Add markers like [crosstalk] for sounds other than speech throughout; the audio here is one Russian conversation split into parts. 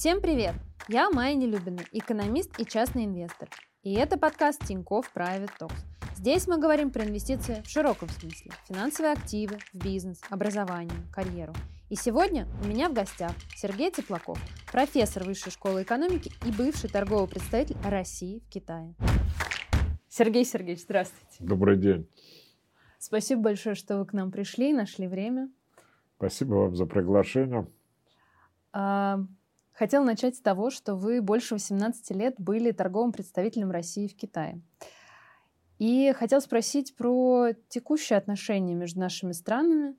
Всем привет! Я Майя Нелюбина, экономист и частный инвестор. И это подкаст Тинькофф Private Talks. Здесь мы говорим про инвестиции в широком смысле. Финансовые активы, в бизнес, образование, карьеру. И сегодня у меня в гостях Сергей Теплаков, профессор Высшей школы экономики и бывший торговый представитель России в Китае. Сергей Сергеевич, здравствуйте. Добрый день. Спасибо большое, что вы к нам пришли, нашли время. Спасибо вам за приглашение. А, хотел начать с того, что вы больше 18 лет были торговым представителем России в Китае. И хотел спросить про текущие отношения между нашими странами.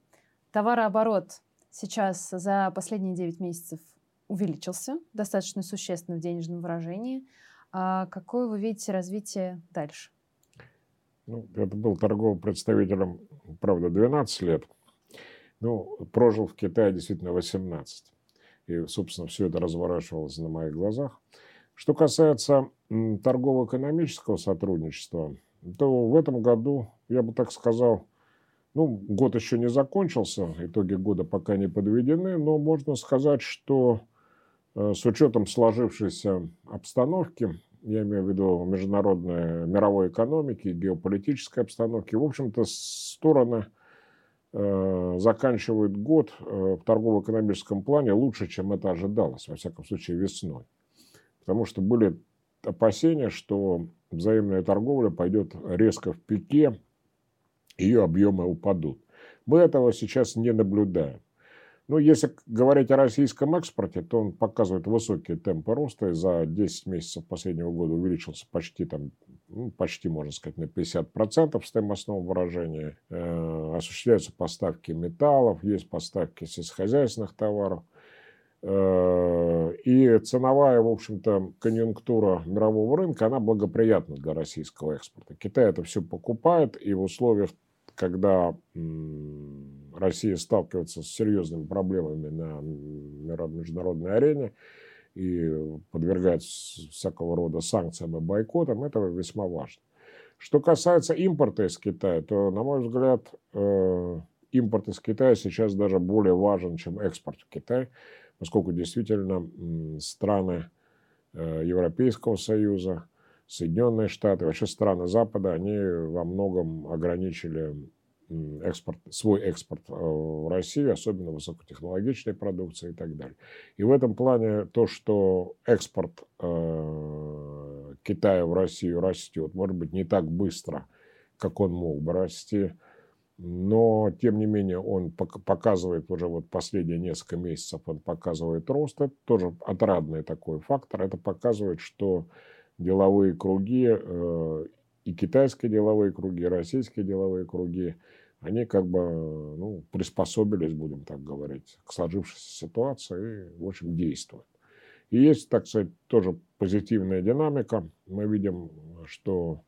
Товарооборот сейчас за последние 9 месяцев увеличился достаточно существенно в денежном выражении. А какое вы видите развитие дальше? Ну, это был торговым представителем, правда, 12 лет. Ну, прожил в Китае действительно 18. И, собственно, все это разворачивалось на моих глазах. Что касается торгово-экономического сотрудничества, то в этом году, я бы так сказал, ну, год еще не закончился, итоги года пока не подведены, но можно сказать, что э, с учетом сложившейся обстановки, я имею в виду международной мировой экономики, геополитической обстановки, в общем-то, стороны э, заканчивают год э, в торгово-экономическом плане лучше, чем это ожидалось, во всяком случае, весной. Потому что были опасения, что взаимная торговля пойдет резко в пике, ее объемы упадут. Мы этого сейчас не наблюдаем. Но если говорить о российском экспорте, то он показывает высокие темпы роста. И за 10 месяцев последнего года увеличился почти, там, ну, почти можно сказать, на 50% в стоимостном выражении. Э, осуществляются поставки металлов, есть поставки сельскохозяйственных товаров. Э, и ценовая, в общем-то, конъюнктура мирового рынка, она благоприятна для российского экспорта. Китай это все покупает, и в условиях, когда Россия сталкивается с серьезными проблемами на международной арене и подвергается всякого рода санкциям и бойкотам, это весьма важно. Что касается импорта из Китая, то, на мой взгляд, э, импорт из Китая сейчас даже более важен, чем экспорт в Китай поскольку действительно страны э, Европейского Союза, Соединенные Штаты, вообще страны Запада, они во многом ограничили экспорт, свой экспорт э, в Россию, особенно высокотехнологичной продукции и так далее. И в этом плане то, что экспорт э, Китая в Россию растет, может быть, не так быстро, как он мог бы расти, но, тем не менее, он показывает уже вот последние несколько месяцев, он показывает рост. Это тоже отрадный такой фактор. Это показывает, что деловые круги, э, и китайские деловые круги, и российские деловые круги, они как бы ну, приспособились, будем так говорить, к сложившейся ситуации и, в общем, действуют. И есть, так сказать, тоже позитивная динамика. Мы видим, что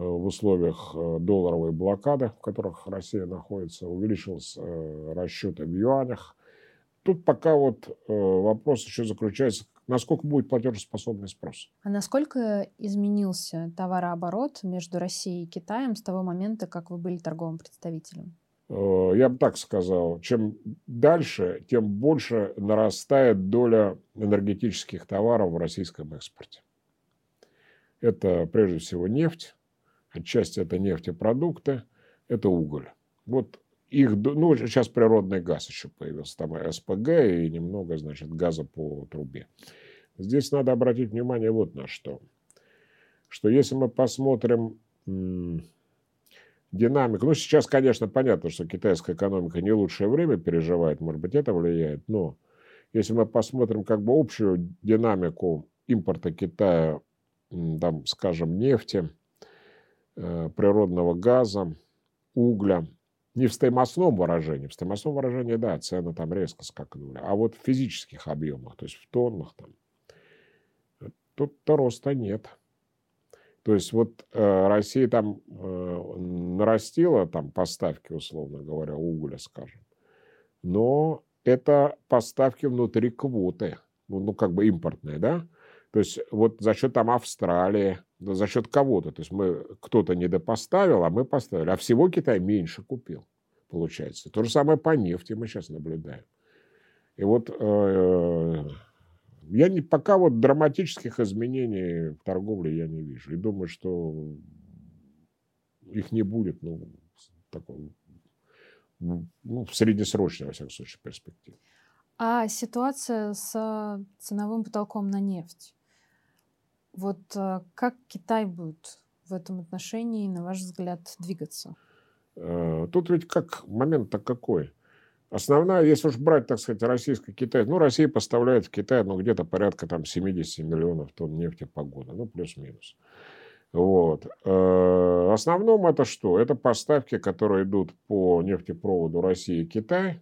Э, в условиях э, долларовой блокады, в которых Россия находится, увеличился э, расчеты в юанях. Тут пока вот вопрос еще заключается, насколько будет платежеспособный спрос. А насколько изменился товарооборот между Россией и Китаем с того момента, как вы были торговым представителем? Я бы так сказал, чем дальше, тем больше нарастает доля энергетических товаров в российском экспорте. Это прежде всего нефть, отчасти это нефтепродукты, это уголь. Вот их, ну, сейчас природный газ еще появился, там СПГ и немного, значит, газа по трубе. Здесь надо обратить внимание вот на что. Что если мы посмотрим динамику, ну, сейчас, конечно, понятно, что китайская экономика не лучшее время переживает, может быть, это влияет, но если мы посмотрим как бы общую динамику импорта Китая, там, скажем, нефти, Э, природного газа, угля. Не в стоимостном выражении. В стоимостном выражении, да, цены там резко скакнули. А вот в физических объемах, то есть в тоннах там, тут-то роста нет. То есть вот э, Россия там э, нарастила там поставки, условно говоря, угля, скажем. Но это поставки внутри квоты. Ну, ну как бы импортные, да? То есть вот за счет там Австралии, за счет кого-то. То есть мы кто-то недопоставил, а мы поставили. А всего Китай меньше купил, получается. То же самое по нефти мы сейчас наблюдаем. И вот э, я не, пока вот драматических изменений в торговле я не вижу. И думаю, что их не будет, ну, таком, ну, в среднесрочной, во всяком случае, перспективе. А ситуация с ценовым потолком на нефть? Вот э, как Китай будет в этом отношении, на ваш взгляд, двигаться? Э, тут ведь как момент-то какой? Основная, если уж брать, так сказать, российско-китай, ну, Россия поставляет в Китай, ну, где-то порядка там 70 миллионов тонн нефти по году, ну, плюс-минус. Вот. Э, в основном это что? Это поставки, которые идут по нефтепроводу России-Китай,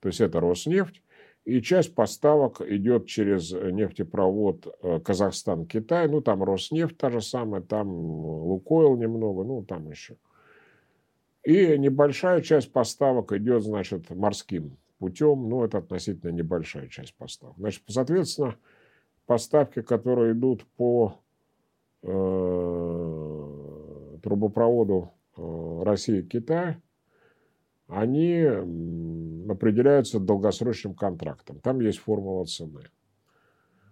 то есть это Роснефть, и часть поставок идет через нефтепровод э, Казахстан-Китай, ну там Роснефть та же самая, там Лукойл немного, ну там еще. И небольшая часть поставок идет, значит, морским путем, ну это относительно небольшая часть поставок. Значит, соответственно, поставки, которые идут по э, трубопроводу э, России-Китай, они определяются долгосрочным контрактом. Там есть формула цены.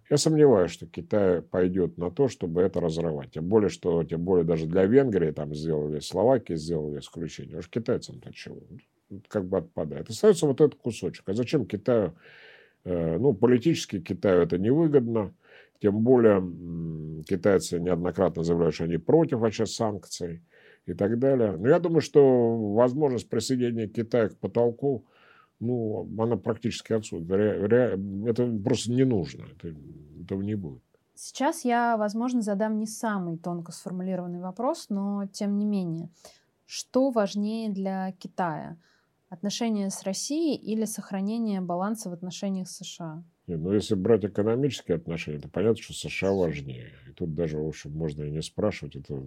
Я сомневаюсь, что Китай пойдет на то, чтобы это разрывать. Тем более, что тем более даже для Венгрии там сделали, Словакии сделали исключение. Уж китайцам-то чего? Как бы отпадает. Остается вот этот кусочек. А зачем Китаю? Э, ну, политически Китаю это невыгодно. Тем более китайцы неоднократно заявляют, что они против вообще санкций и так далее. Но я думаю, что возможность присоединения Китая к потолку, ну, она практически отсутствует. Это просто не нужно. Это, этого не будет. Сейчас я, возможно, задам не самый тонко сформулированный вопрос, но тем не менее. Что важнее для Китая? Отношения с Россией или сохранение баланса в отношениях с США? Нет, ну, если брать экономические отношения, то понятно, что США важнее. И тут даже, в общем, можно и не спрашивать. Это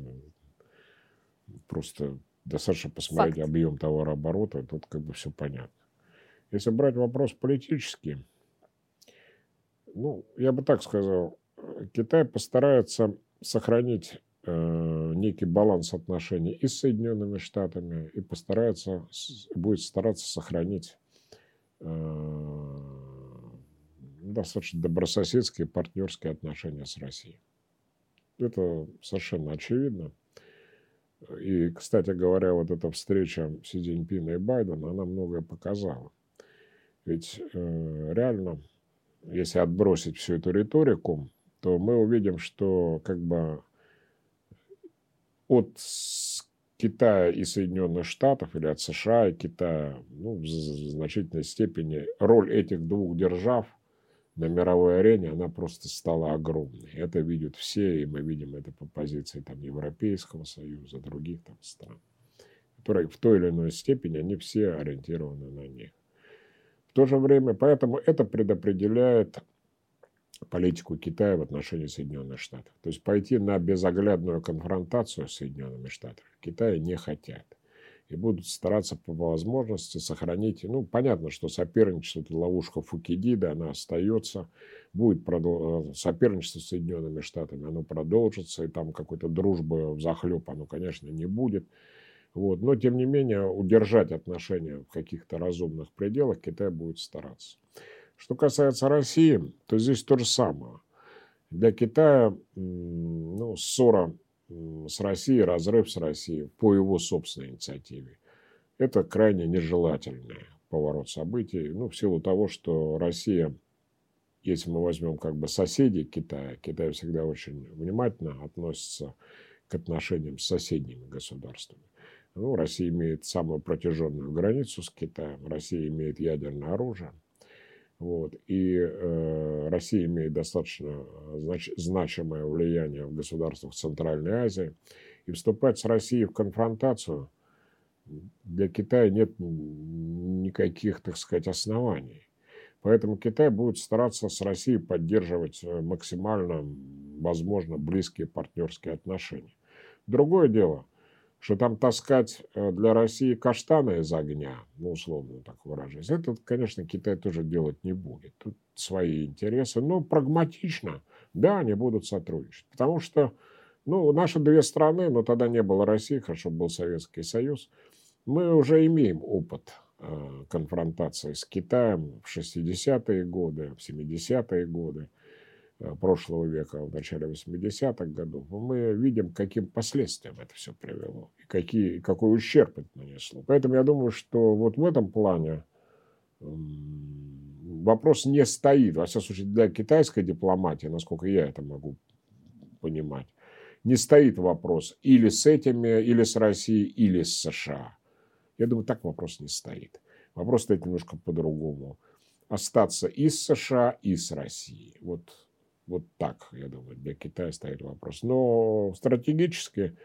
просто достаточно посмотреть Факт. объем товарооборота, тут как бы все понятно. Если брать вопрос политический, ну, я бы так сказал, Китай постарается сохранить э, некий баланс отношений и с Соединенными Штатами, и постарается, будет стараться сохранить э, достаточно добрососедские партнерские отношения с Россией. Это совершенно очевидно. И, кстати говоря, вот эта встреча Си Цзиньпина и Байдена, она многое показала. Ведь э, реально, если отбросить всю эту риторику, то мы увидим, что как бы от Китая и Соединенных Штатов, или от США и Китая, ну, в значительной степени роль этих двух держав – на мировой арене она просто стала огромной. Это видят все, и мы видим это по позиции там, Европейского Союза, других там стран, которые в той или иной степени, они все ориентированы на них. В то же время, поэтому это предопределяет политику Китая в отношении Соединенных Штатов. То есть пойти на безоглядную конфронтацию с Соединенными Штатами Китая не хотят и будут стараться по возможности сохранить. Ну, понятно, что соперничество, это ловушка Фукидида, она остается. Будет. Э, соперничество с Соединенными Штатами, оно продолжится, и там какой-то дружбы в захлеб, оно, конечно, не будет. Вот. Но, тем не менее, удержать отношения в каких-то разумных пределах Китай будет стараться. Что касается России, то здесь то же самое. Для Китая ну, ссора с Россией, разрыв с Россией по его собственной инициативе. Это крайне нежелательный поворот событий. Ну, в силу того, что Россия, если мы возьмем как бы соседей Китая, Китай всегда очень внимательно относится к отношениям с соседними государствами. Ну, Россия имеет самую протяженную границу с Китаем, Россия имеет ядерное оружие – вот. И э, Россия имеет достаточно э, знач, значимое влияние в государствах Центральной Азии. И вступать с Россией в конфронтацию для Китая нет никаких, так сказать, оснований. Поэтому Китай будет стараться с Россией поддерживать э, максимально, возможно, близкие партнерские отношения. Другое дело – что там таскать э, для России каштаны из огня, ну, условно так выражаясь, это, конечно, Китай тоже делать не будет. Тут свои интересы, но прагматично, да, они будут сотрудничать. Потому что, ну, наши две страны, но тогда не было России, хорошо был Советский Союз, мы уже имеем опыт э, конфронтации с Китаем в 60-е годы, в 70-е годы. Э, прошлого века, в начале 80-х годов, мы видим, каким последствиям это все привело и какие, какой ущерб это нанесло. Поэтому я думаю, что вот в этом плане вопрос не стоит, во всяком случае, для китайской дипломатии, насколько я это могу понимать, не стоит вопрос или с этими, или с Россией, или с США. Я думаю, так вопрос не стоит. Вопрос стоит немножко по-другому. Остаться и с США, и с Россией. Вот, вот так, я думаю, для Китая стоит вопрос. Но стратегически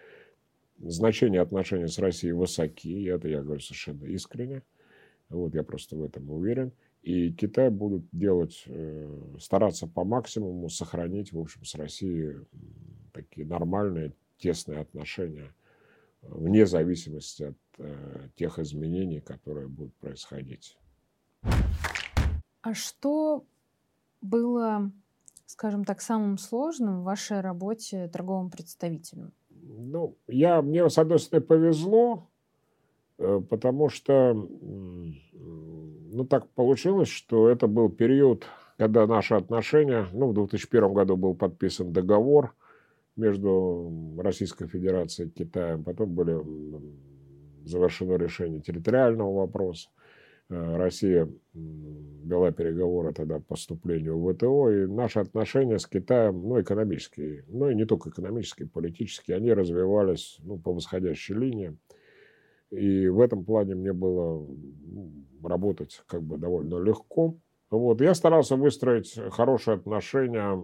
значение отношений с Россией высоки. И это я говорю совершенно искренне. Вот я просто в этом уверен. И Китай будет делать, э, стараться по максимуму сохранить, в общем, с Россией такие нормальные, тесные отношения, э, вне зависимости от э, тех изменений, которые будут происходить. А что было, скажем так, самым сложным в вашей работе торговым представителем? Ну, я, мне, с одной стороны, повезло, потому что ну, так получилось, что это был период, когда наши отношения, ну, в 2001 году был подписан договор между Российской Федерацией и Китаем, потом были завершено решение территориального вопроса. Э, Россия вела переговоры тогда по вступлению в ВТО, и наши отношения с Китаем, ну, экономические, ну, и не только экономические, политические, они развивались ну, по восходящей линии. И в этом плане мне было работать как бы довольно легко. Вот. Я старался выстроить хорошие отношения,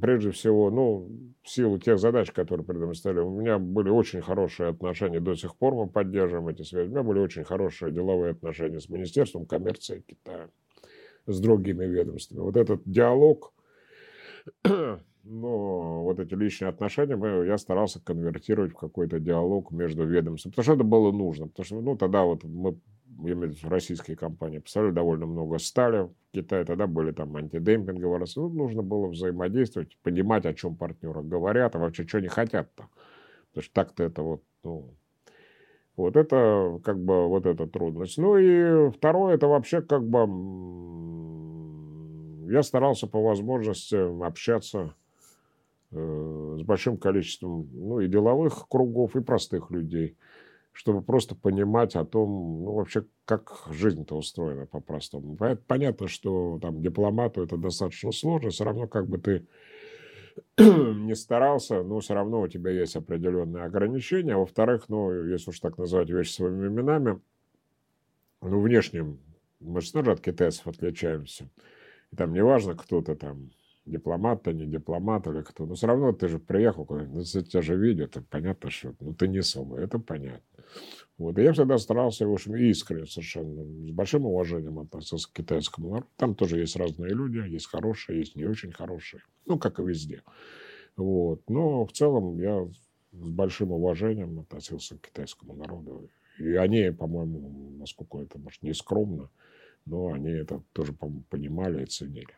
прежде всего, ну, в силу тех задач, которые передо мной стояли. У меня были очень хорошие отношения, до сих пор мы поддерживаем эти связи. У меня были очень хорошие деловые отношения с Министерством коммерции Китая, с другими ведомствами. Вот этот диалог [clears throat] но вот эти личные отношения я старался конвертировать в какой-то диалог между ведомствами, потому что это было нужно, потому что, ну, тогда вот мы, я имею в виду российские компании, поставили довольно много стали. В Китае, тогда были там антидемпинговые расходы, ну, нужно было взаимодействовать, понимать, о чем партнеры говорят, а вообще, что они хотят-то, потому что так-то это вот, ну, вот это как бы вот эта трудность. Ну и второе, это вообще как бы я старался по возможности общаться Э, с большим количеством ну, и деловых кругов, и простых людей, чтобы просто понимать о том, ну, вообще, как жизнь-то устроена по-простому. Понятно, что там дипломату это достаточно сложно, все равно как бы ты [clears throat] не старался, но все равно у тебя есть определенные ограничения. А во-вторых, ну, если уж так назвать вещи своими именами, ну, внешним мы же тоже от китайцев отличаемся. И там неважно, кто то там дипломат-то, не дипломат или кто. Но все равно ты же приехал куда-нибудь, ну, тебя же видят, и понятно, что ну, ты не свой, это понятно. Вот. И я всегда старался, в общем, искренне совершенно, с большим уважением относиться к китайскому народу. Там тоже есть разные люди, есть хорошие, есть не очень хорошие. Ну, как и везде. Вот. Но в целом я с большим уважением относился к китайскому народу. И они, по-моему, насколько это, может, не скромно, но они это тоже понимали и ценили.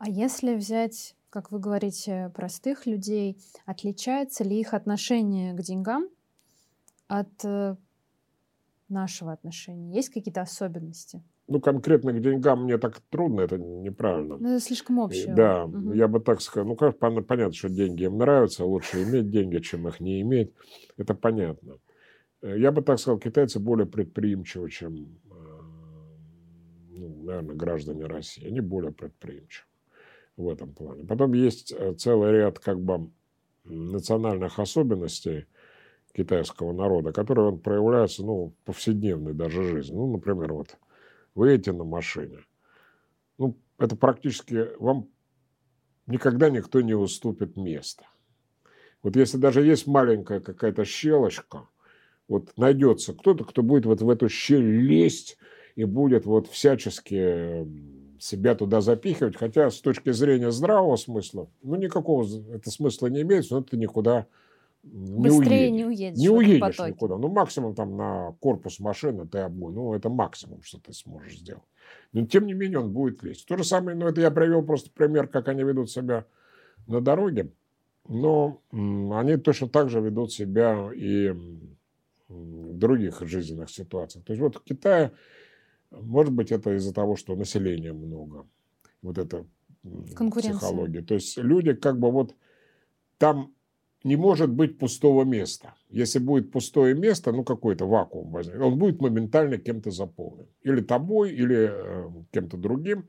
А если взять, как вы говорите, простых людей, отличается ли их отношение к деньгам от э, нашего отношения? Есть какие-то особенности? Ну, конкретно к деньгам мне так трудно, это неправильно. Ну, это слишком общее. Да, угу. я бы так сказал. Ну, как понятно, что деньги им нравятся, лучше иметь деньги, чем их не иметь. Это понятно. Э, я бы так сказал, китайцы более предприимчивы, чем, э, ну, наверное, граждане России. Они более предприимчивы в этом плане. Потом есть э, целый ряд как бы национальных особенностей китайского народа, которые он проявляются ну, в повседневной даже жизни. Ну, например, вот вы едете на машине. Ну, это практически вам никогда никто не уступит место. Вот если даже есть маленькая какая-то щелочка, вот найдется кто-то, кто будет вот в эту щель лезть и будет вот всячески себя туда запихивать, хотя с точки зрения здравого смысла, ну, никакого это смысла не имеет, но ты никуда не Быстрее уедешь. не уедешь. Не уедешь никуда. Ну, максимум там на корпус машины ты обгон. Ну, это максимум, что ты сможешь сделать. Но, тем не менее, он будет лезть. То же самое, ну, это я привел просто пример, как они ведут себя на дороге. Но они точно так же ведут себя и в других жизненных ситуациях. То есть вот в Китае может быть, это из-за того, что населения много. Вот это психологии. То есть люди как бы вот там не может быть пустого места. Если будет пустое место, ну какой-то вакуум возникнет, он будет моментально кем-то заполнен. Или тобой, или э, кем-то другим.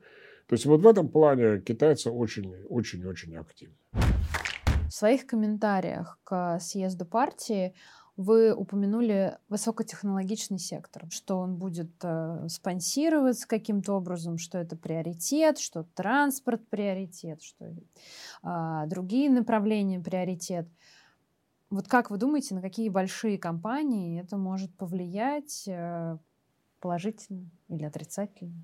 То есть вот в этом плане китайцы очень-очень-очень активны. В своих комментариях к съезду партии вы упомянули высокотехнологичный сектор, что он будет э, спонсироваться каким-то образом, что это приоритет, что транспорт приоритет, что э, другие направления приоритет. Вот как вы думаете, на какие большие компании это может повлиять э, положительно или отрицательно?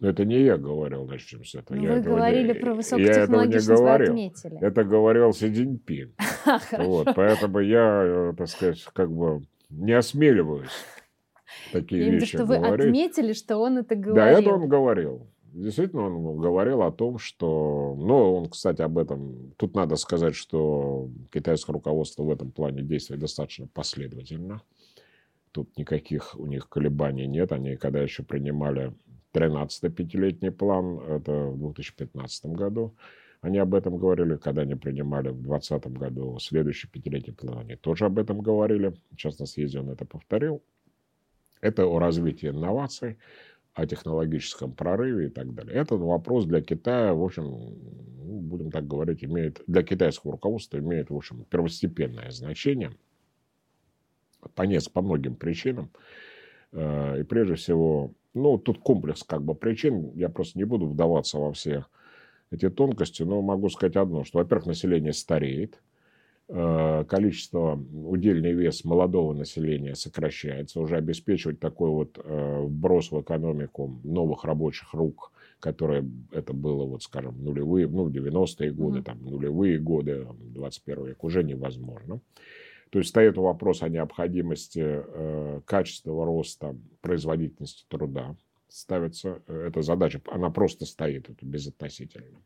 Но это не я говорил, начнем с этого. Ну, я вы говорили не, про высокотехнологичность, я этого не говорил. отметили. Это говорил Си Цзиньпин. [laughs] Вот, поэтому я, э, так сказать, как бы не осмеливаюсь такие я вещи что вы отметили, что он это говорил. Да, это он говорил. Действительно, он говорил о том, что... Ну, он, кстати, об этом... Тут надо сказать, что китайское руководство в этом плане действует достаточно последовательно. Тут никаких у них колебаний нет. Они, когда еще принимали 13-й пятилетний план, это в 2015 году, они об этом говорили, когда они принимали в 2020 году следующий пятилетний план, они тоже об этом говорили. Сейчас на съезде он это повторил. Это о развитии инноваций, о технологическом прорыве и так далее. Этот вопрос для Китая, в общем, ну, будем так говорить, имеет, для китайского руководства имеет, в общем, первостепенное значение по, нескольким, по многим причинам. Э, и прежде всего, ну, тут комплекс как бы причин, я просто не буду вдаваться во все эти тонкости, но могу сказать одно, что, во-первых, население стареет, э, количество, удельный вес молодого населения сокращается, уже обеспечивать такой вот э, вброс в экономику новых рабочих рук, которые это было, вот, скажем, нулевые, ну, 90-е годы, mm-hmm. там, нулевые годы, 21 век, уже невозможно. То есть стоит вопрос о необходимости э, качественного роста производительности труда. Ставится э, эта задача, она просто стоит, это безотносительно.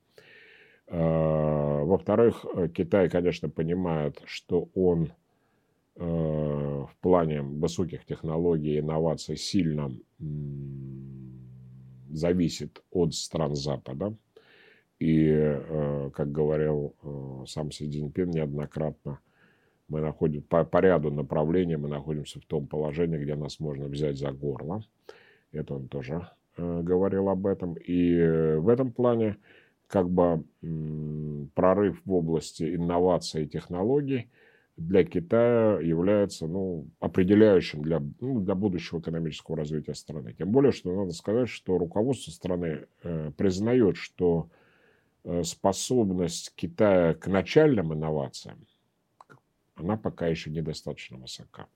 Э, во-вторых, Китай, конечно, понимает, что он в плане высоких технологий и инноваций сильно зависит от стран Запада. И, как говорил сам Си Цзиньпин неоднократно, мы находим по, по ряду направлений, мы находимся в том положении, где нас можно взять за горло. Это он тоже э, говорил об этом. И в этом плане как бы м, прорыв в области инноваций и технологий для Китая является ну, определяющим для, ну, для будущего экономического развития страны. Тем более, что надо сказать, что руководство страны э, признает, что э, способность Китая к начальным инновациям – она пока еще недостаточно высока.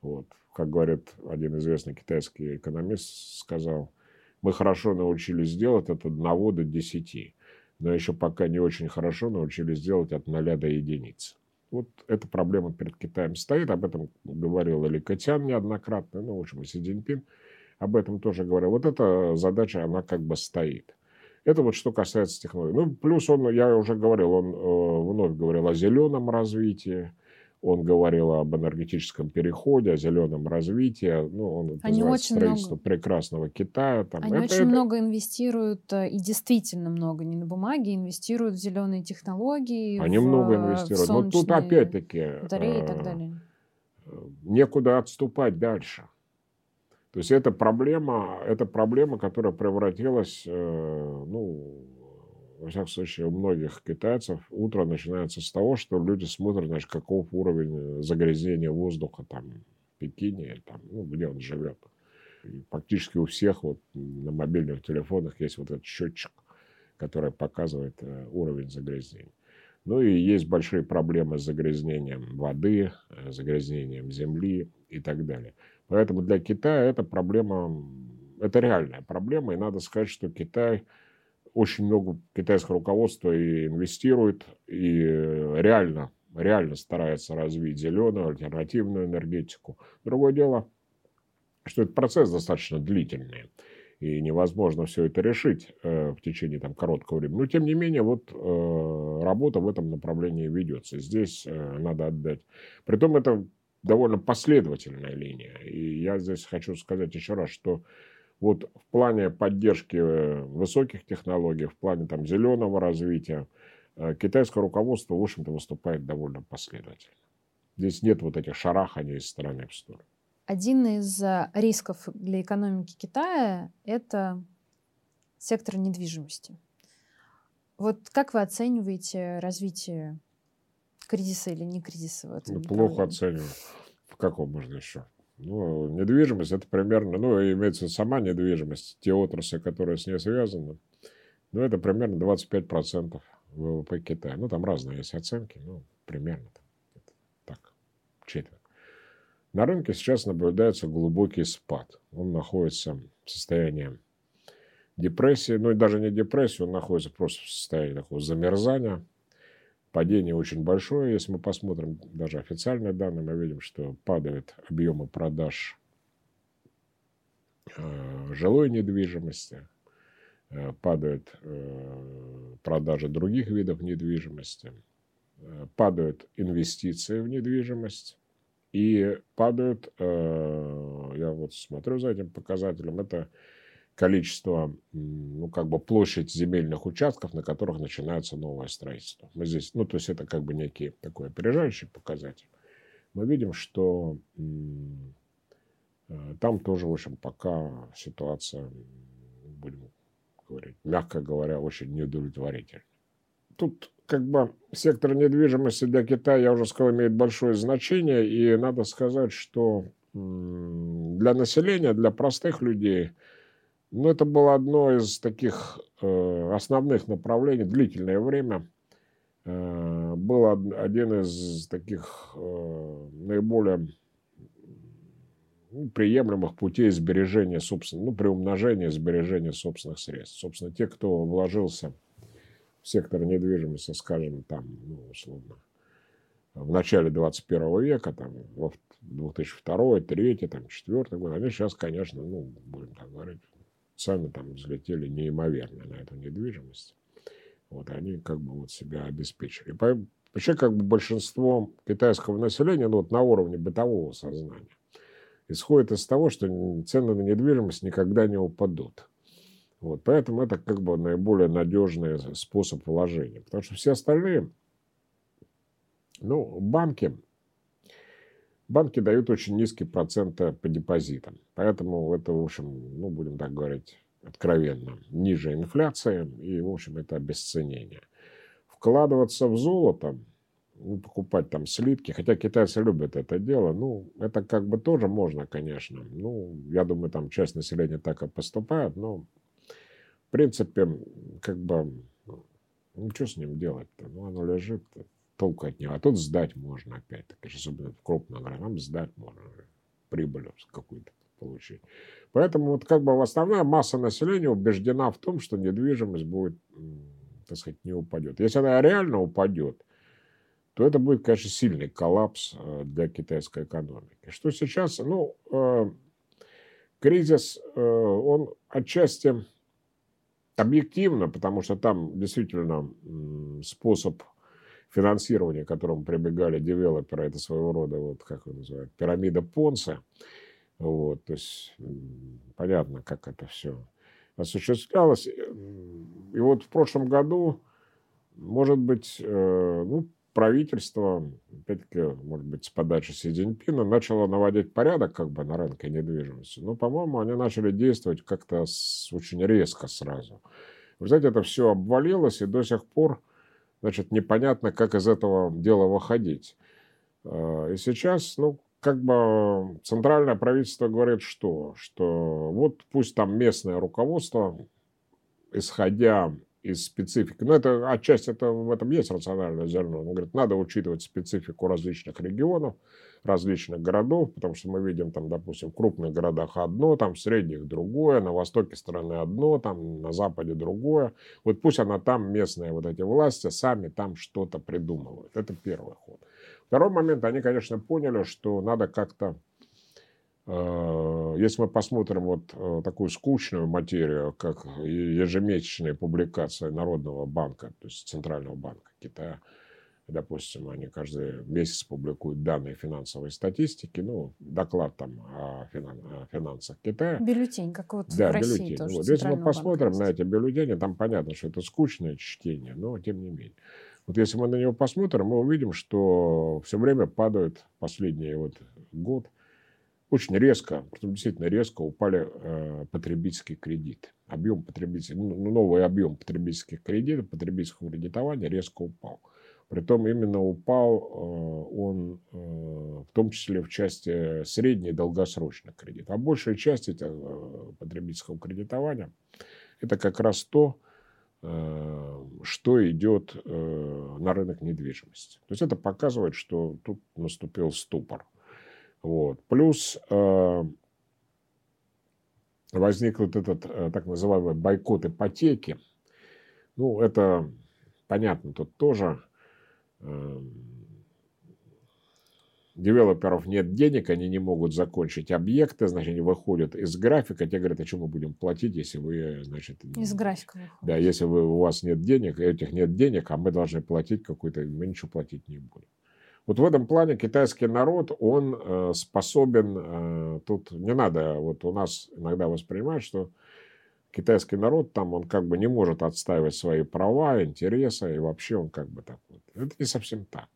Вот. Как говорит один известный китайский экономист, сказал, мы хорошо научились делать от одного до десяти, но еще пока не очень хорошо научились делать от ноля до единицы. Вот эта проблема перед Китаем стоит, об этом говорил Ли Катян неоднократно, ну, в общем, и Си Цзиньпин об этом тоже говорил. Вот эта задача, она как бы стоит. Это вот что касается технологий. Ну, плюс он, я уже говорил, он э, вновь говорил о зеленом развитии, он говорил об энергетическом переходе, о зеленом развитии. Ну, он Они очень строительство много... прекрасного Китая. Там. Они это, очень это... много инвестируют, э, и действительно много, не на бумаге, инвестируют в зеленые технологии. Они в, много инвестируют. Но тут опять-таки батареи и так далее. Э, некуда отступать дальше. То есть это проблема, это проблема, которая превратилась э, ну, во всяком случае, у многих китайцев утро начинается с того, что люди смотрят, значит, каков уровень э, загрязнения воздуха там в Пекине, там, ну, где он живет. И практически у всех вот на мобильных телефонах есть вот этот счетчик, который показывает э, уровень загрязнения. Ну и есть большие проблемы с загрязнением воды, э, загрязнением земли и так далее. Поэтому для Китая эта проблема, это реальная проблема, и надо сказать, что Китай – очень много китайского руководства и инвестирует, и реально, реально старается развить зеленую, альтернативную энергетику. Другое дело, что этот процесс достаточно длительный, и невозможно все это решить э, в течение там, короткого времени. Но, тем не менее, вот э, работа в этом направлении ведется. Здесь э, надо отдать. Притом это довольно последовательная линия. И я здесь хочу сказать еще раз, что Вот в плане поддержки э, высоких технологий, в плане там зеленого развития, э, китайское руководство, в общем-то, выступает довольно последовательно. Здесь нет вот этих шараханий из стороны в сторону. Один из э, рисков для экономики Китая – это сектор недвижимости. Вот как вы оцениваете развитие кризиса или не кризиса в этом ну, Плохо оцениваю. В каком можно еще? Ну, недвижимость это примерно, ну, имеется сама недвижимость, те отрасли, которые с ней связаны, ну, это примерно 25% ВВП Китая. Ну, там разные есть оценки, ну, примерно так, четверть. На рынке сейчас наблюдается глубокий спад. Он находится в состоянии депрессии, ну и даже не депрессии, он находится просто в состоянии такого замерзания. Падение очень большое, если мы посмотрим даже официальные данные, мы видим, что падают объемы продаж э, жилой недвижимости, э, падают э, продажи других видов недвижимости, падают инвестиции в недвижимость, и падают, я вот смотрю за этим показателем, это количество, ну, как бы площадь земельных участков, на которых начинается новое строительство. Мы здесь, ну, то есть это как бы некий такой опережающий показатель. Мы видим, что э, там тоже, в общем, пока ситуация, будем говорить, мягко говоря, очень неудовлетворительная. Тут как бы сектор недвижимости для Китая, я уже сказал, имеет большое значение, и надо сказать, что для населения, для простых людей, ну, это было одно из таких э, основных направлений длительное время. Э, был один из таких э, наиболее ну, приемлемых путей сбережения собственных, ну, приумножения сбережения собственных средств. Собственно, те, кто вложился в сектор недвижимости, скажем, там, ну, условно, в начале 21 века, там, в 2002, 2003, там, 2004 год, они сейчас, конечно, ну, будем так говорить, сами там взлетели неимоверно на эту недвижимость. Вот, они как бы вот себя обеспечили. Вообще как бы большинство китайского населения, ну вот на уровне бытового сознания, исходит из того, что цены на недвижимость никогда не упадут. Вот, поэтому это как бы наиболее надежный способ вложения. Потому что все остальные, ну, банки, банки дают очень низкие проценты по депозитам. Поэтому это, в общем, ну, будем так говорить откровенно, ниже инфляции, и, в общем, это обесценение. Вкладываться в золото, ну, покупать там слитки, хотя китайцы любят это дело, ну, это как бы тоже можно, конечно. Ну, я думаю, там часть населения так и поступает, но принципе, как бы, ну, что с ним делать-то? Ну, оно лежит, толку от него. А тут сдать можно опять-таки, особенно в крупном гранам сдать можно, прибыль какую-то получить. Поэтому вот как бы основная масса населения убеждена в том, что недвижимость будет, так сказать, не упадет. Если она реально упадет, то это будет, конечно, сильный коллапс э, для китайской экономики. Что сейчас, ну, э, кризис, э, он отчасти объективно, потому что там действительно способ финансирования, к которому прибегали девелоперы, это своего рода, вот как его называют, пирамида Понса. Вот, то есть понятно, как это все осуществлялось. И вот в прошлом году, может быть, э, ну, правительство, опять-таки, может быть, с подачи Си Цзиньпина, начало наводить порядок как бы на рынке недвижимости. Но, по-моему, они начали действовать как-то очень резко сразу. Вы знаете, это все обвалилось, и до сих пор, значит, непонятно, как из этого дела выходить. А, и сейчас, ну, как бы центральное правительство говорит что? Что вот пусть там местное руководство, исходя из специфики. Ну, это отчасти это, в этом есть рациональное зерно. Он говорит, надо учитывать специфику различных регионов, различных городов, потому что мы видим там, допустим, в крупных городах одно, там в средних другое, на востоке страны одно, там на западе другое. Вот пусть она там, местные вот эти власти, сами там что-то придумывают. Это первый ход. Второй момент, они, конечно, поняли, что надо как-то если мы посмотрим вот э, такую скучную материю, как ежемесячная публикация Народного банка, то есть Центрального банка Китая, Допустим, они каждый месяц публикуют данные финансовой статистики, ну, доклад там о, финан, о финансах Китая. Бюллетень, как вот да, в России бюллетень. тоже. Вот, если мы посмотрим на эти бюллетени, там понятно, что это скучное чтение, но тем не менее. Вот если мы на него посмотрим, мы увидим, что все время падают последний вот год очень резко, действительно резко упали э, потребительские кредиты. Объем потребительских, ну, новый объем потребительских кредитов, потребительского кредитования резко упал. Притом именно упал э, он э, в том числе в части средней долгосрочных кредитов. А большая часть этого потребительского кредитования это как раз то, что идет на рынок недвижимости. То есть это показывает, что тут наступил ступор. Вот. Плюс возник вот этот так называемый бойкот ипотеки. Ну, это понятно, тут тоже Эм, девелоперов нет денег, они не могут закончить объекты, значит, они выходят из графика, те говорят, а что мы будем платить, если вы, значит... Из графика выходит. Да, если вы, у вас нет денег, этих нет денег, а мы должны платить какой-то, мы ничего платить не будем. Вот в этом плане китайский народ, он э, способен, э, тут не надо, вот у нас иногда воспринимают, что китайский народ там, он как бы не может отстаивать свои права, интересы, и вообще он как бы так вот. Это не совсем так.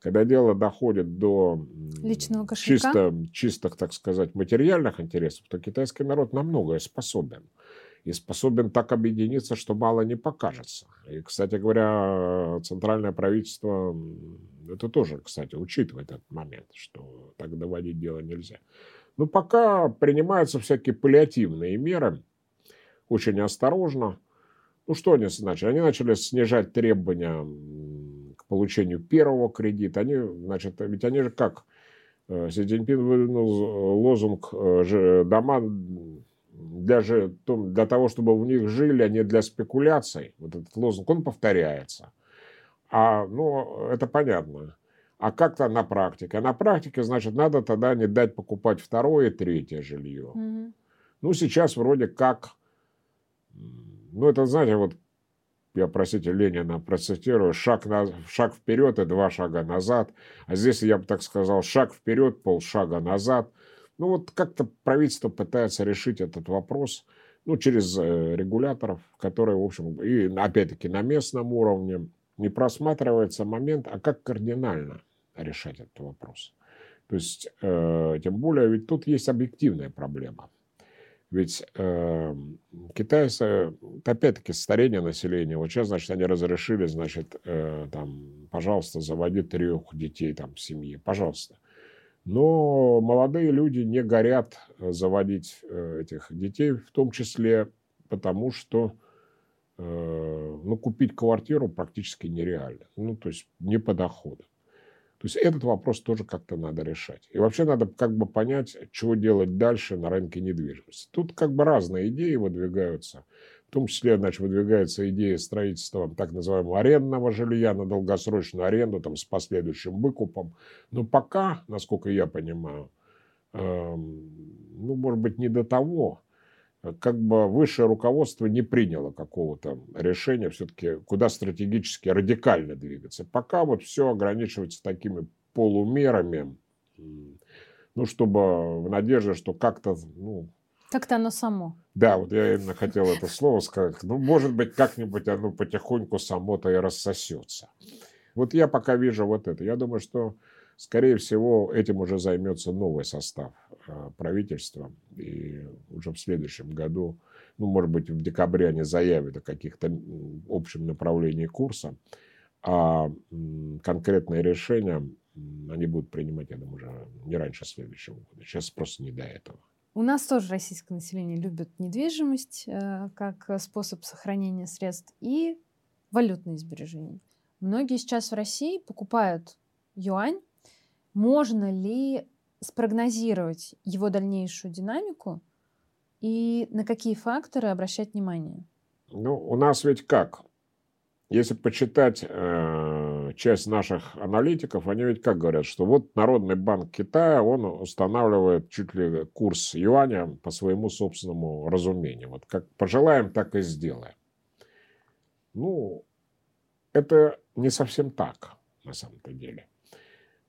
Когда дело доходит до Личного кошелька? чисто, чистых, так сказать, материальных интересов, то китайский народ на многое способен. И способен так объединиться, что мало не покажется. И, кстати говоря, центральное правительство это тоже, кстати, учитывает этот момент, что так доводить дело нельзя. Но пока принимаются всякие паллиативные меры, очень осторожно. Ну, что они значит? Они начали снижать требования к получению первого кредита. Они, значит, ведь они же как? Э, Си Цзиньпин выдвинул лозунг э, «дома для, для того, чтобы в них жили, а не для спекуляций». Вот этот лозунг, он повторяется. А, ну, это понятно. А как-то на практике? А на практике, значит, надо тогда не дать покупать второе и третье жилье. Угу. Ну, сейчас вроде как ну, это, знаете, вот я, простите, Ленина процитирую, шаг, на, шаг вперед и два шага назад. А здесь я бы так сказал, шаг вперед, полшага назад. Ну вот как-то правительство пытается решить этот вопрос ну, через э, регуляторов, которые, в общем, и опять-таки на местном уровне не просматривается момент, а как кардинально решать этот вопрос. То есть, э, тем более, ведь тут есть объективная проблема. Ведь э, китайцы, опять-таки, старение населения. Вот сейчас, значит, они разрешили, значит, э, там, пожалуйста, заводи трех детей там в семье, пожалуйста. Но молодые люди не горят э, заводить э, этих детей, в том числе потому, что ну, купить квартиру практически нереально. Ну, то есть не по доходу. То есть этот вопрос тоже как-то надо решать. И вообще надо как бы понять, чего делать дальше на рынке недвижимости. Тут как бы разные идеи выдвигаются. В том числе, значит, выдвигается идея строительства так называемого арендного жилья на долгосрочную аренду там, с последующим выкупом. Но пока, насколько я понимаю, эм, ну, может быть, не до того, как бы высшее руководство не приняло какого-то решения все-таки, куда стратегически радикально двигаться. Пока вот все ограничивается такими полумерами, ну, чтобы в надежде, что как-то, ну... Как-то оно само. Да, вот я именно хотел это слово сказать. Ну, может быть, как-нибудь оно потихоньку само-то и рассосется. Вот я пока вижу вот это. Я думаю, что Скорее всего, этим уже займется новый состав э, правительства. И уже в следующем году, ну, может быть, в декабре они заявят о каких-то общем направлении курса, а конкретные решения они будут принимать, я думаю, уже не раньше следующего года. Сейчас просто не до этого. У нас тоже российское население любит недвижимость э, как способ сохранения средств и валютные сбережения. Многие сейчас в России покупают юань можно ли спрогнозировать его дальнейшую динамику и на какие факторы обращать внимание? Ну, у нас ведь как? Если почитать э, часть наших аналитиков, они ведь как говорят, что вот Народный банк Китая, он устанавливает чуть ли курс юаня по своему собственному разумению. Вот как пожелаем, так и сделаем. Ну, это не совсем так. на самом-то деле.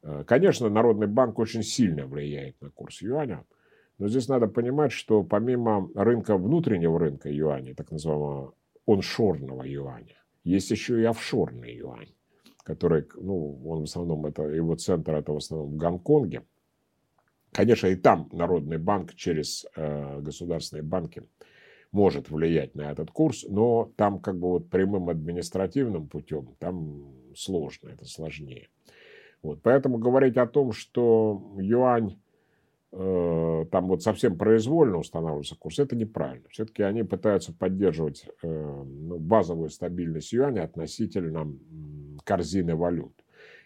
Э, конечно, Народный банк очень сильно влияет на курс юаня, но здесь надо понимать, что помимо рынка, внутреннего рынка юаня, так называемого оншорного юаня, есть еще и офшорный юань, который, ну, он в основном, это его центр, это в основном в Гонконге. Конечно, и там Народный банк через э, государственные банки может влиять на этот курс, но там как бы вот прямым административным путем, там сложно, это сложнее. Вот, поэтому говорить о том, что юань э, там вот совсем произвольно устанавливается курс, это неправильно. Все-таки они пытаются поддерживать э, ну, базовую стабильность юаня относительно корзины валют.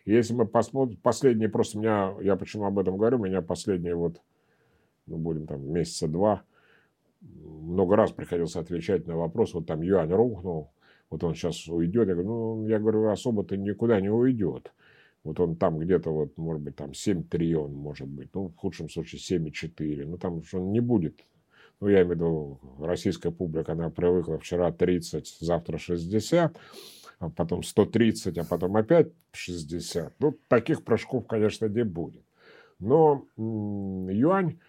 И если мы посмотрим, последние просто меня, я почему об этом говорю, меня последние вот, ну, будем там месяца два, много раз приходилось отвечать на вопрос, вот там юань рухнул, вот он сейчас уйдет. Я говорю, ну, я говорю, особо-то никуда не уйдет. Вот он там где-то, вот, может быть, там 7,3 он может быть, ну, в худшем случае 7,4. Ну, там что он не будет. Ну, я имею в виду, российская публика, она привыкла вчера 30, завтра 60, а потом 130, а потом опять 60. Ну, таких прыжков, конечно, не будет. Но юань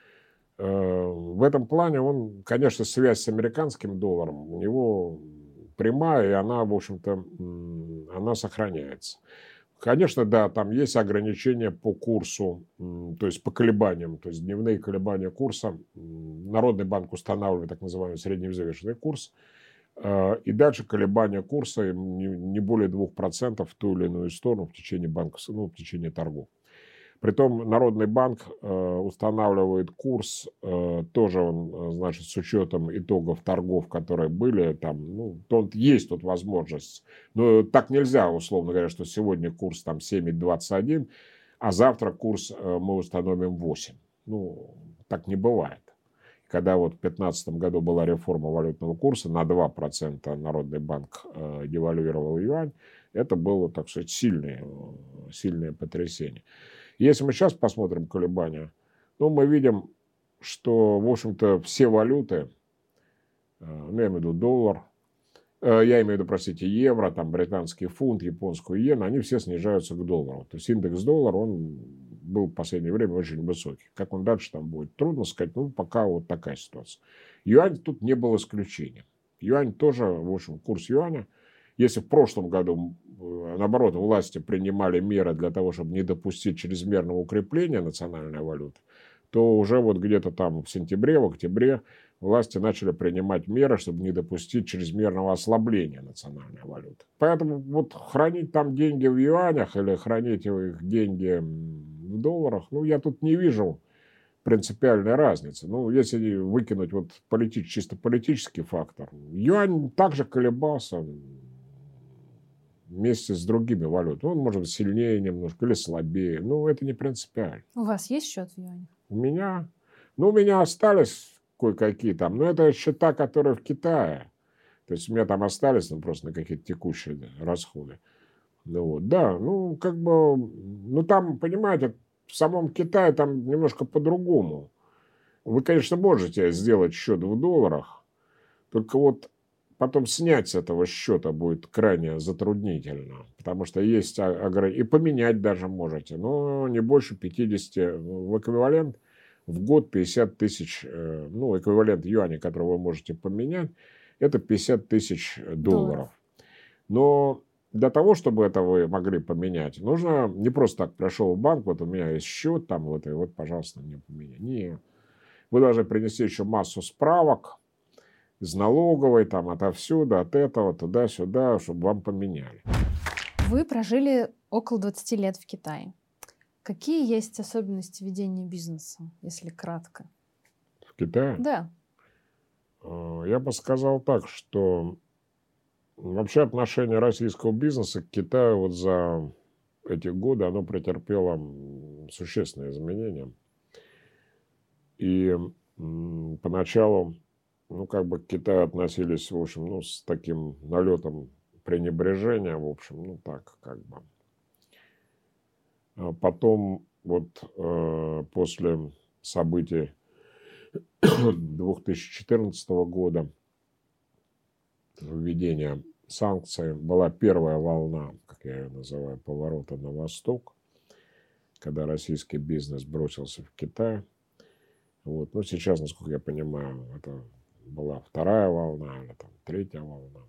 э, в этом плане, он, конечно, связь с американским долларом у него прямая, и она, в общем-то, она сохраняется. Конечно, да, там есть ограничения по курсу, то есть по колебаниям, то есть дневные колебания курса. Народный банк устанавливает так называемый средневзвешенный курс. А, и дальше колебания курса не более 2% в ту или иную сторону в течение, банка, ну, в течение торгов. Притом Народный банк э, устанавливает курс, э, тоже он, э, значит, с учетом итогов торгов, которые были там, ну, есть тут возможность. Но так нельзя, условно говоря, что сегодня курс там 7,21, а завтра курс мы установим 8. Ну, так не бывает. Когда вот в 2015 году была реформа валютного курса, на 2% Народный банк девальвировал юань, это было, так сказать, сильное, сильное потрясение. Если мы сейчас посмотрим колебания, ну, мы видим, что, в общем-то, все валюты, э, ну, я имею в виду доллар, э, я имею в виду, простите, евро, там, британский фунт, японскую иену, они все снижаются к доллару. То есть индекс доллара, он был в последнее время очень высокий. Как он дальше там будет, трудно сказать, ну, пока вот такая ситуация. Юань тут не был исключением. Юань тоже, в общем, курс юаня, если в прошлом году Э, наоборот, власти принимали меры для того, чтобы не допустить чрезмерного укрепления национальной валюты, то уже вот где-то там в сентябре, в октябре власти начали принимать меры, чтобы не допустить чрезмерного ослабления национальной валюты. Поэтому вот хранить там деньги в юанях или хранить их деньги в долларах, ну, я тут не вижу принципиальной разницы. Ну, если выкинуть вот политич, чисто политический фактор, юань также колебался, вместе с другими валютами. Он может быть сильнее немножко или слабее. Ну, это не принципиально. У вас есть счет в юанях? У меня? Ну, у меня остались кое-какие там. Но это счета, которые в Китае. То есть у меня там остались ну, просто на какие-то текущие расходы. Ну вот, да, ну как бы, ну там, понимаете, в самом Китае там немножко по-другому. Вы, конечно, можете сделать счет в долларах, только вот потом снять с этого счета будет крайне затруднительно, потому что есть и поменять даже можете, но не больше 50 в эквивалент в год 50 тысяч, э, ну, эквивалент юаней, который вы можете поменять, это 50 тысяч долларов. Но для того, чтобы это вы могли поменять, нужно не просто так пришел в банк, вот у меня есть счет там, вот, и вот, пожалуйста, мне поменяй. Нет. Вы должны принести еще массу справок, из налоговой, там, отовсюду, от этого, туда-сюда, чтобы вам поменяли. Вы прожили около 20 лет в Китае. Какие есть особенности ведения бизнеса, если кратко? В Китае? Да. А, я бы сказал так, что вообще отношение российского бизнеса к Китаю вот за эти годы оно претерпело существенные изменения. И поначалу ну, как бы к Китаю относились, в общем, ну, с таким налетом пренебрежения, в общем, ну, так, как бы. А потом, вот э, после событий 2014 года, введения санкции была первая волна, как я ее называю, поворота на восток, когда российский бизнес бросился в Китай. Вот. Но сейчас, насколько я понимаю, это была вторая волна или там третья волна.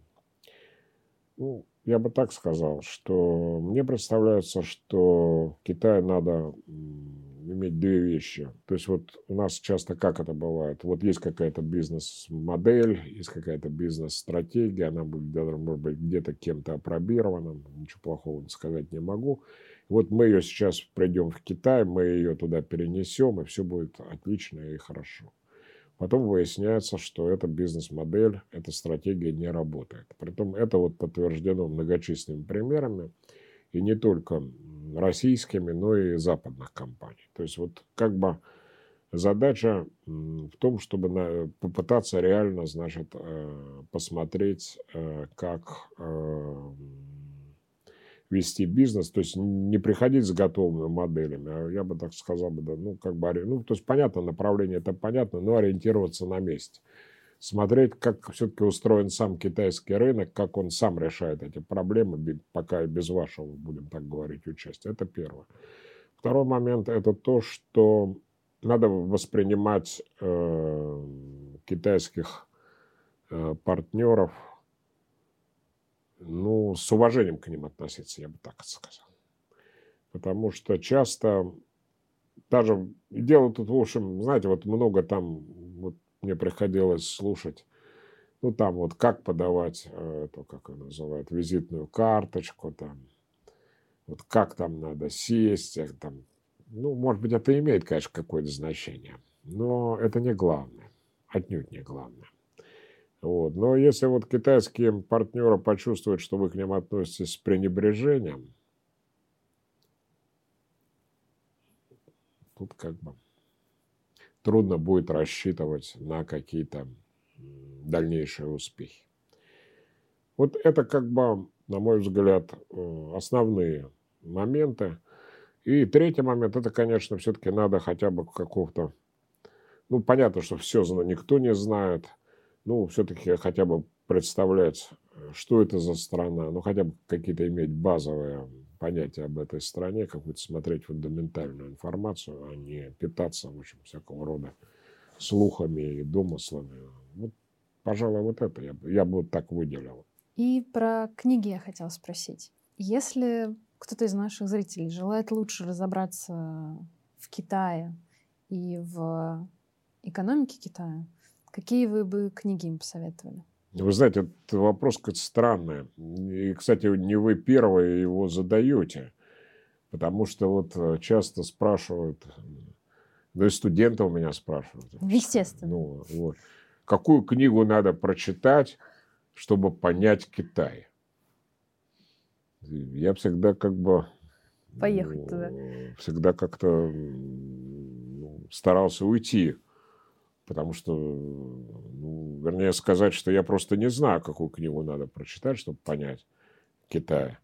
Ну, я бы так сказал, что мне представляется, что в Китае надо иметь две вещи. То есть вот у нас часто как это бывает? Вот есть какая-то бизнес-модель, есть какая-то бизнес-стратегия, она будет, может быть, где-то кем-то опробирована, ничего плохого сказать не могу. Вот мы ее сейчас придем в Китай, мы ее туда перенесем, и все будет отлично и хорошо. Потом выясняется, что эта бизнес-модель, эта стратегия не работает. Притом это вот подтверждено многочисленными примерами, и не только российскими, но и западных компаний. То есть вот как бы задача в том, чтобы попытаться реально, значит, э, посмотреть, э, как э, вести бизнес, то есть не приходить с готовыми моделями, а я бы так сказал, бы, да, ну, как бы, ну, то есть понятно, направление это понятно, но ориентироваться на месте. Смотреть, как все-таки устроен сам китайский рынок, как он сам решает эти проблемы, пока и без вашего, будем так говорить, участия. Это первое. Второй момент – это то, что надо воспринимать э, китайских э, партнеров – ну, с уважением к ним относиться, я бы так сказал. Потому что часто даже дело тут, в общем, знаете, вот много там, вот мне приходилось слушать, ну, там вот как подавать э, эту, как ее называют, визитную карточку, там, вот как там надо сесть, там, ну, может быть, это имеет, конечно, какое-то значение, но это не главное, отнюдь не главное. Вот. Но если вот китайские партнеры почувствуют, что вы к ним относитесь с пренебрежением, тут как бы трудно будет рассчитывать на какие-то дальнейшие успехи. Вот это как бы, на мой взгляд, э, основные моменты. И третий момент, это, конечно, все-таки надо хотя бы какого-то, ну, понятно, что все никто не знает – ну, все-таки хотя бы представлять, что это за страна, ну, хотя бы какие-то иметь базовые понятия об этой стране, какую-то смотреть фундаментальную информацию, а не питаться, в общем, всякого рода слухами и домыслами. Вот, пожалуй, вот это я, я бы так выделил. И про книги я хотела спросить. Если кто-то из наших зрителей желает лучше разобраться в Китае и в экономике Китая, Какие вы бы книги им посоветовали? Вы знаете, этот вопрос как странный. И, кстати, не вы первые его задаете. Потому что вот э, часто спрашивают, да и студенты у меня спрашивают. Естественно. Ну, вот, какую книгу надо прочитать, чтобы понять Китай? Я всегда как бы... Поехать ну, туда. Всегда как-то ну, старался уйти Потому что, ну, вернее сказать, что я просто не знаю, какую книгу надо прочитать, чтобы понять Китай.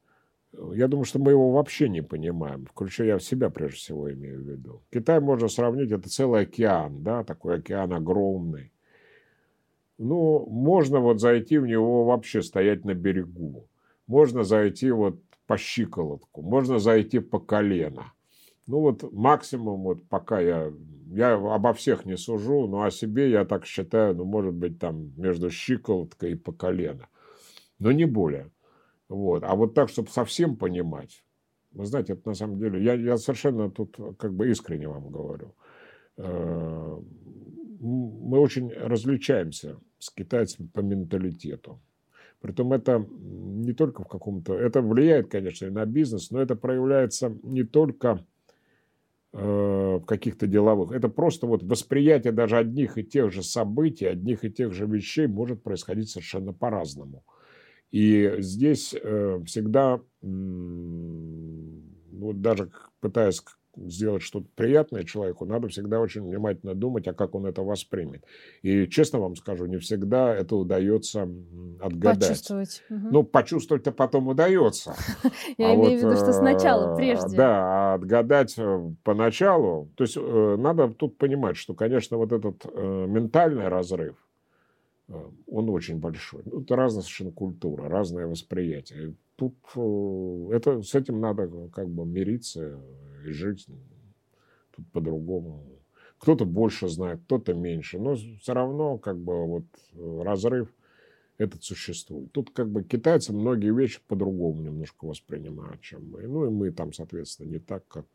Я думаю, что мы его вообще не понимаем, включая я себя прежде всего имею в виду. Китай можно сравнить, это целый океан, да, такой океан огромный. Ну, можно вот зайти в него вообще стоять на берегу. Можно зайти вот по щиколотку, можно зайти по колено. Ну вот максимум, вот пока я я обо всех не сужу, но о себе я так считаю, ну, может быть, там между щиколоткой и по колено. Но не более. Вот. А вот так, чтобы совсем понимать, вы знаете, это на самом деле, я, я совершенно тут как бы искренне вам говорю. Э, мы очень различаемся с китайцами по менталитету. Притом это не только в каком-то... Это влияет, конечно, и на бизнес, но это проявляется не только Э, в каких-то деловых. Это просто вот восприятие даже одних и тех же событий, одних и тех же вещей может происходить совершенно по-разному. И здесь э, всегда, вот даже пытаясь сделать что-то приятное человеку, надо всегда очень внимательно думать, а как он это воспримет. И честно вам скажу, не всегда это удается отгадать. Почувствовать. Ну, почувствовать-то потом удается. [laughs] Я а имею в виду, что сначала, э, прежде. Да, а отгадать э, поначалу. То есть э, надо тут понимать, что, конечно, вот этот ментальный разрыв, э, он очень большой. Ну, это разная совершенно культура, разное восприятие. Тут э, это, с этим надо как бы мириться и жить тут по-другому. Кто-то больше знает, кто-то меньше, но все равно как бы вот разрыв этот существует. Тут как бы китайцы многие вещи по-другому немножко воспринимают, чем мы. Ну и мы там, соответственно, не так, как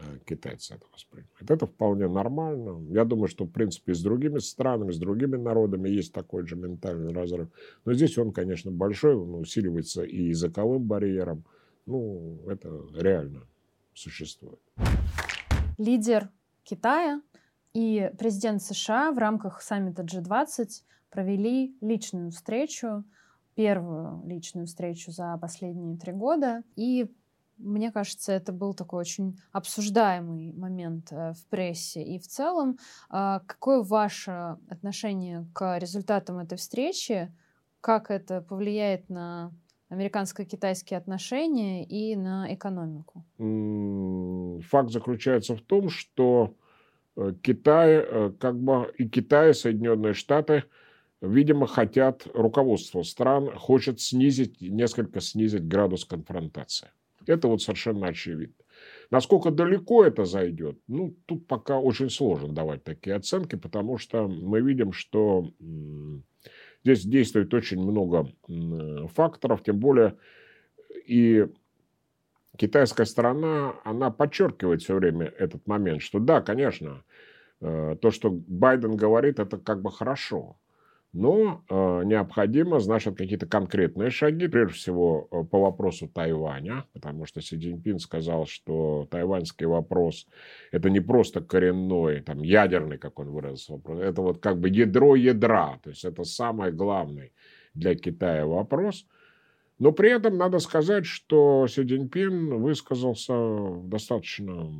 Э, китайцы это воспринимают. Это вполне нормально. Я думаю, что, в принципе, и с другими странами, с другими народами есть такой же ментальный разрыв. Но здесь он, конечно, большой, он усиливается и языковым барьером. Ну, это реально существует. Лидер Китая и президент США в рамках саммита G20 провели личную встречу, первую личную встречу за последние три года. И мне кажется, это был такой очень обсуждаемый момент э, в прессе и в целом. А, какое ваше отношение к результатам этой встречи? Как это повлияет на американско-китайские отношения и на экономику? Факт заключается в том, что э, Китай, э, как бы и Китай, и Соединенные Штаты, видимо, хотят, руководство стран хочет снизить, несколько снизить градус конфронтации. Это вот совершенно очевидно. Насколько далеко это зайдет, ну, тут пока очень сложно давать такие оценки, потому что мы видим, что здесь действует очень много факторов, тем более и китайская сторона, она подчеркивает все время этот момент, что да, конечно, э, то, что Байден говорит, это как бы хорошо. Но э, необходимо, значит, какие-то конкретные шаги, прежде всего э, по вопросу Тайваня, потому что Си Цзиньпин сказал, что тайваньский вопрос – это не просто коренной, там, ядерный, как он выразился, вопрос, это вот как бы ядро ядра, то есть это самый главный для Китая вопрос. Но при этом надо сказать, что Си Цзиньпин высказался достаточно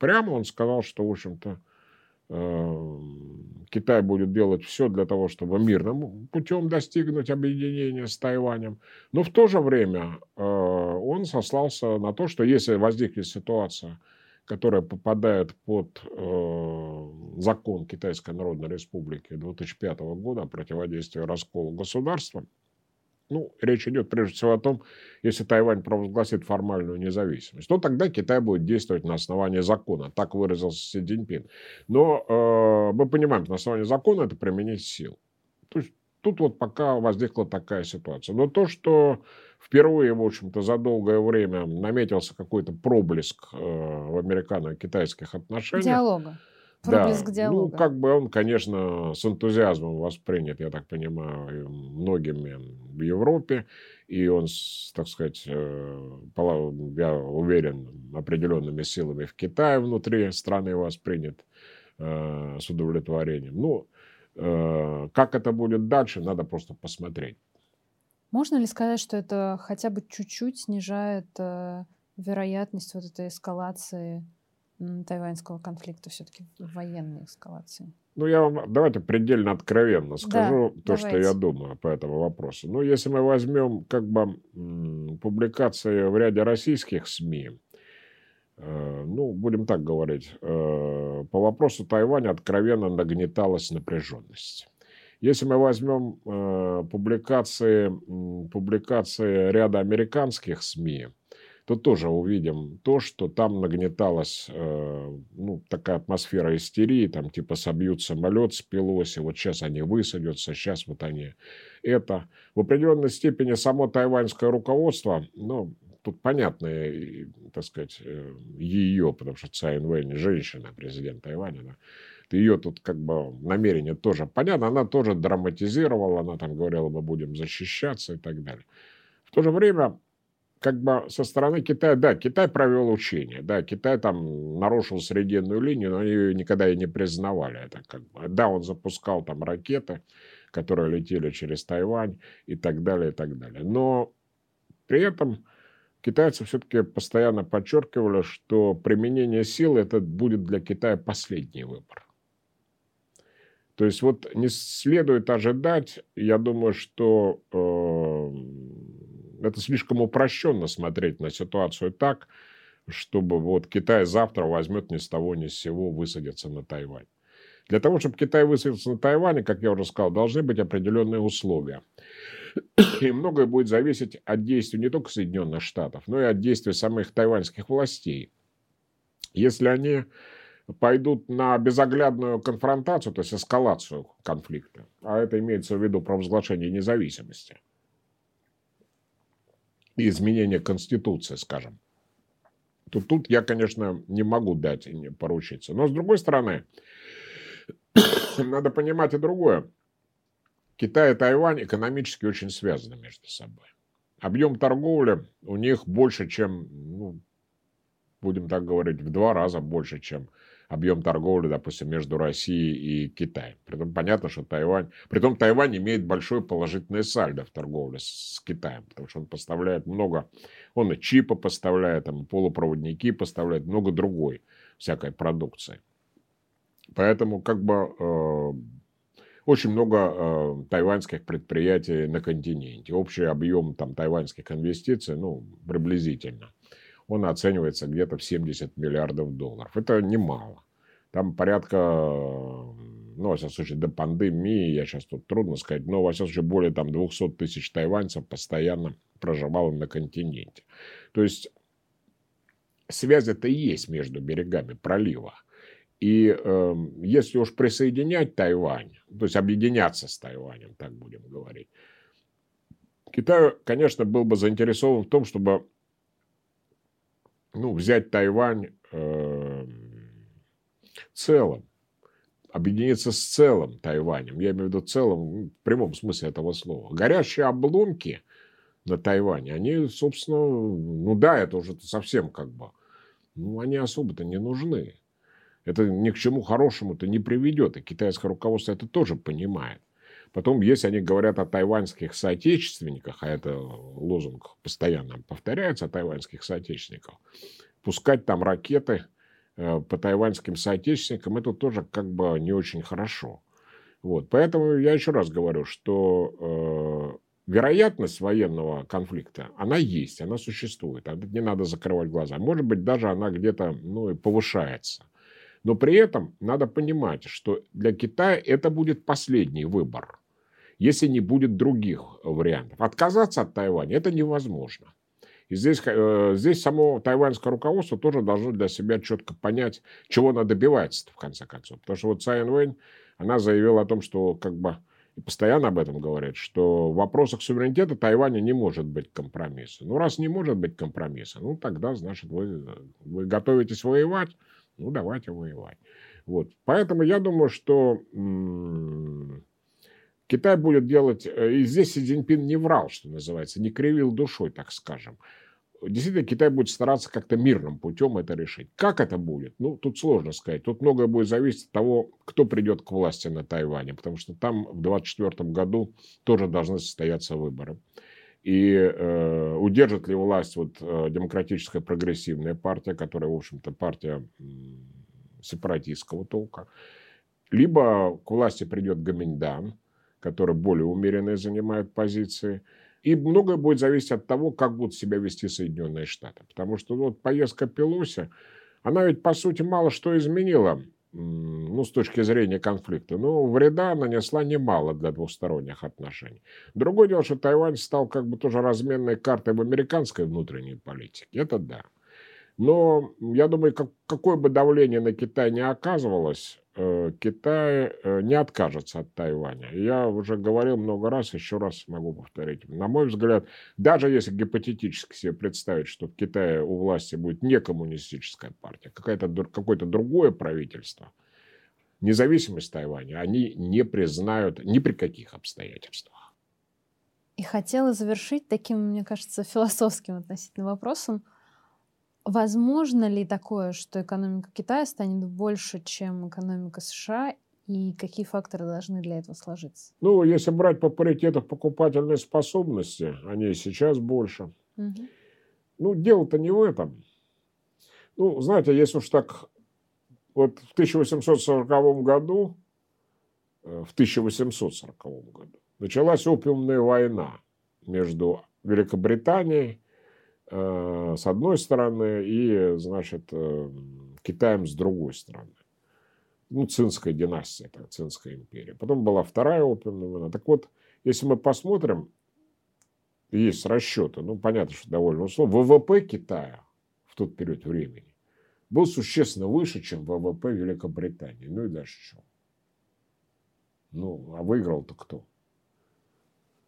прямо, он сказал, что, в общем-то, Эм, Китай будет делать все для того, чтобы мирным путем достигнуть объединения с Тайванем. Но в то же время э, он сослался на то, что если возникнет ситуация, которая попадает под э, закон Китайской Народной Республики 2005 года о противодействии расколу государства, ну, речь идет прежде всего о том, если Тайвань провозгласит формальную независимость, то тогда Китай будет действовать на основании закона. Так выразился Си Цзиньпин. Но э, мы понимаем, что на основании закона это применить сил. То есть тут вот пока возникла такая ситуация. Но то, что впервые, в общем-то, за долгое время наметился какой-то проблеск э, в американо-китайских отношениях. Диалога. Проблеск да, диалога. Ну, как бы он, конечно, с энтузиазмом воспринят, я так понимаю, многими в Европе. И он, так сказать, э, я уверен, определенными силами в Китае внутри страны воспринят э, с удовлетворением. Ну, э, как это будет дальше, надо просто посмотреть. Можно ли сказать, что это хотя бы чуть-чуть снижает вероятность вот этой эскалации тайваньского конфликта все-таки военной эскалации? Ну, я вам давайте предельно откровенно скажу да, то, давайте. что я думаю по этому вопросу. Ну, если мы возьмем как бы публикации в ряде российских СМИ, э, ну, будем так говорить, э, по вопросу Тайваня откровенно нагнеталась напряженность. Если мы возьмем э, публикации, публикации ряда американских СМИ, то тоже увидим то, что там нагнеталась э, ну, такая атмосфера истерии, там типа собьют самолет с Пелоси, вот сейчас они высадятся, сейчас вот они это. В определенной степени само тайваньское руководство, ну, тут понятно, так сказать, э, ее, потому что Цай Инвэнь женщина, президент Тайваня, да, ее тут как бы намерение тоже понятно, она тоже драматизировала, она там говорила, мы будем защищаться и так далее. В то же время как бы со стороны Китая, да, Китай провел учение, да, Китай там нарушил срединную линию, но они ее никогда и не признавали. Это как бы, да, он запускал там ракеты, которые летели через Тайвань и так далее, и так далее. Но при этом китайцы все-таки постоянно подчеркивали, что применение силы это будет для Китая последний выбор. То есть вот не следует ожидать, я думаю, что э, это слишком упрощенно смотреть на ситуацию так, чтобы вот Китай завтра возьмет ни с того ни с сего высадиться на Тайвань. Для того, чтобы Китай высадился на Тайване, как я уже сказал, должны быть определенные условия. И многое будет зависеть от действий не только Соединенных Штатов, но и от действий самих тайваньских властей. Если они пойдут на безоглядную конфронтацию, то есть эскалацию конфликта, а это имеется в виду провозглашение независимости и изменение Конституции, скажем, то тут я, конечно, не могу дать и не поручиться. Но, с другой стороны, [coughs] надо понимать и другое. Китай и Тайвань экономически очень связаны между собой. Объем торговли у них больше, чем, ну, будем так говорить, в два раза больше, чем объем торговли, допустим, между Россией и Китаем. Притом понятно, что Тайвань... Притом Тайвань имеет большое положительное сальдо в торговле с Китаем, потому что он поставляет много... Он и чипы поставляет, там, и полупроводники поставляет, много другой всякой продукции. Поэтому как бы э, очень много э, тайваньских предприятий на континенте. Общий объем там тайваньских инвестиций, ну, приблизительно – он оценивается где-то в 70 миллиардов долларов. Это немало. Там порядка, ну, во всяком случае, до пандемии, я сейчас тут трудно сказать, но, во всяком случае, более там 200 тысяч тайваньцев постоянно проживало на континенте. То есть связь-то и есть между берегами пролива. И э, если уж присоединять Тайвань, то есть объединяться с Тайванем, так будем говорить, Китай, конечно, был бы заинтересован в том, чтобы ну, взять Тайвань э, целым, объединиться с целым Тайванем. Я имею в виду целым в прямом смысле этого слова. Горящие обломки на Тайване, они, собственно, ну да, это уже совсем как бы, ну, они особо-то не нужны. Это ни к чему хорошему-то не приведет. И китайское руководство это тоже понимает. Потом, если они говорят о тайваньских соотечественниках, а это лозунг постоянно повторяется о тайваньских соотечественниках, пускать там ракеты э, по тайваньским соотечественникам, это тоже как бы не очень хорошо. Вот. Поэтому я еще раз говорю, что э, вероятность военного конфликта, она есть, она существует. Не надо закрывать глаза. Может быть, даже она где-то ну, и повышается. Но при этом надо понимать, что для Китая это будет последний выбор если не будет других вариантов. Отказаться от Тайваня это невозможно. И здесь, э, здесь само тайваньское руководство тоже должно для себя четко понять, чего она добивается в конце концов. Потому что вот Цай Вэнь, она заявила о том, что как бы и постоянно об этом говорит, что в вопросах суверенитета Тайваня не может быть компромисса. Ну, раз не может быть компромисса, ну, тогда, значит, вы, вы готовитесь воевать, ну, давайте воевать. Вот. Поэтому я думаю, что м- Китай будет делать, э, и здесь Си Цзиньпин не врал, что называется, не кривил душой, так скажем. Действительно, Китай будет стараться как-то мирным путем это решить. Как это будет? Ну, тут сложно сказать. Тут многое будет зависеть от того, кто придет к власти на Тайване, потому что там в 2024 году тоже должны состояться выборы. И э, удержит ли власть вот, э, демократическая прогрессивная партия, которая, в общем-то, партия сепаратистского толка, либо к власти придет Гаминьдан, которые более умеренные занимают позиции. И многое будет зависеть от того, как будут себя вести Соединенные Штаты. Потому что вот поездка Пелоси, она ведь, по сути, мало что изменила ну, с точки зрения конфликта. Но вреда нанесла немало для двусторонних отношений. Другое дело, что Тайвань стал как бы тоже разменной картой в американской внутренней политике. Это да. Но я думаю, как, какое бы давление на Китай не оказывалось, Китай э, не откажется от Тайваня. Я уже говорил много раз, еще раз могу повторить. На мой взгляд, даже если гипотетически себе представить, что в Китае у власти будет не коммунистическая партия, какое-то какое-то другое правительство, независимость Тайваня они не признают ни при каких обстоятельствах. И хотела завершить таким, мне кажется, философским относительно вопросом. Возможно ли такое, что экономика Китая станет больше, чем экономика США, и какие факторы должны для этого сложиться? Ну, если брать по паритету покупательной способности, они сейчас больше. Угу. Ну, дело-то не в этом. Ну, знаете, если уж так, вот в 1840 году, э, в 1840 году началась опиумная война между Великобританией с одной стороны и, значит, э, Китаем с другой стороны. ну, Цинская династия, это Цинская империя. Потом была вторая опиумная война. Так вот, если мы посмотрим, есть расчеты, ну, понятно, что довольно условно, ВВП Китая в тот период времени был существенно выше, чем ВВП Великобритании. Ну и дальше что? Ну, а выиграл-то кто?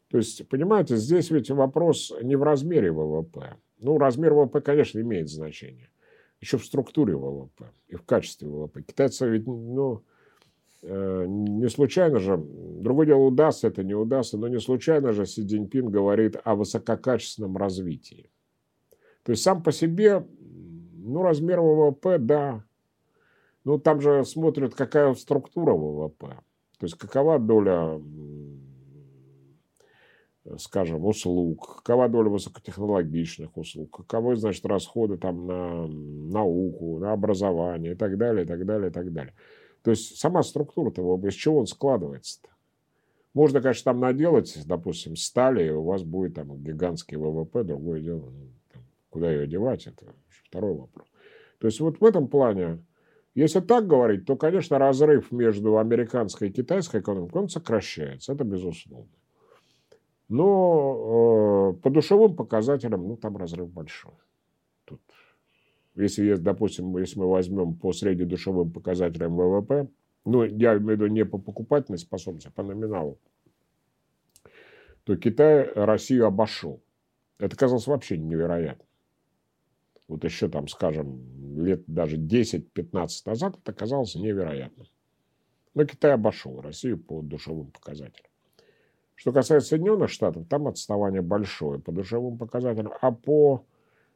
То есть, понимаете, здесь ведь вопрос не в размере ВВП. Ну, размер ВВП, конечно, имеет значение. Еще в структуре ВВП и в качестве ВВП. Китайцы ведь, ну, э, не случайно же, другое дело, удастся это, не удастся, но не случайно же Си Цзиньпин говорит о высококачественном развитии. То есть сам по себе, ну, размер ВВП, да. Ну, там же смотрят, какая структура ВВП. То есть какова доля скажем, услуг, какова доля высокотехнологичных услуг, каковы, значит, расходы там на науку, на образование и так далее, и так далее, и так далее. То есть сама структура-то, из чего он складывается-то? Можно, конечно, там наделать, допустим, стали, и у вас будет там гигантский ВВП, другое дело, ну, там, куда ее девать, это второй вопрос. То есть вот в этом плане, если так говорить, то, конечно, разрыв между американской и китайской экономикой, он сокращается, это безусловно. Но э, по душевым показателям, ну, там разрыв большой. Тут, если, допустим, если мы возьмем по среднедушевым показателям ВВП, ну, я имею в виду не по покупательной способности, а по номиналу, то Китай Россию обошел. Это казалось вообще невероятно. Вот еще там, скажем, лет даже 10-15 назад это казалось невероятным. Но Китай обошел Россию по душевым показателям. Что касается Соединенных Штатов, там отставание большое по душевым показателям, а по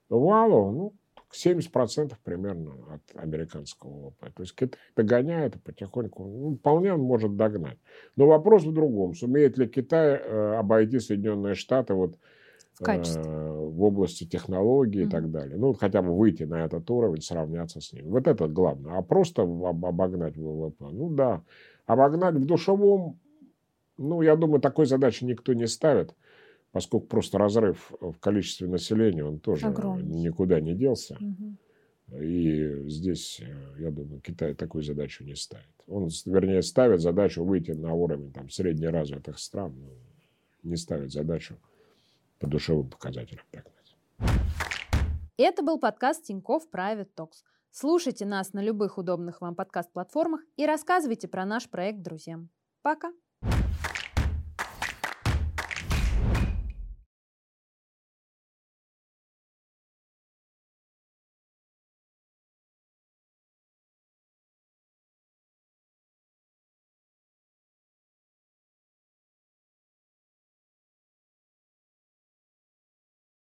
валу, ну, 70% примерно от американского ВВП. То есть Китай догоняет потихоньку, ну, вполне он может догнать. Но вопрос в другом. Сумеет ли Китай э, обойти Соединенные Штаты вот, в, э, в области технологий mm-hmm. и так далее. Ну, хотя бы выйти на этот уровень, сравняться с ним. Вот это главное. А просто обогнать ВВП. Ну да. Обогнать в душевом ну, я думаю, такой задачи никто не ставит, поскольку просто разрыв в количестве населения, он тоже Огромный. никуда не делся. Угу. И здесь, э, я думаю, Китай такую задачу не ставит. Он, вернее, ставит задачу выйти на уровень там, среднеразвитых стран, но не ставит задачу по душевым показателям. Так Это был подкаст Тинькофф Private Talks. Слушайте нас на любых удобных вам подкаст-платформах и рассказывайте про наш проект друзьям. Пока!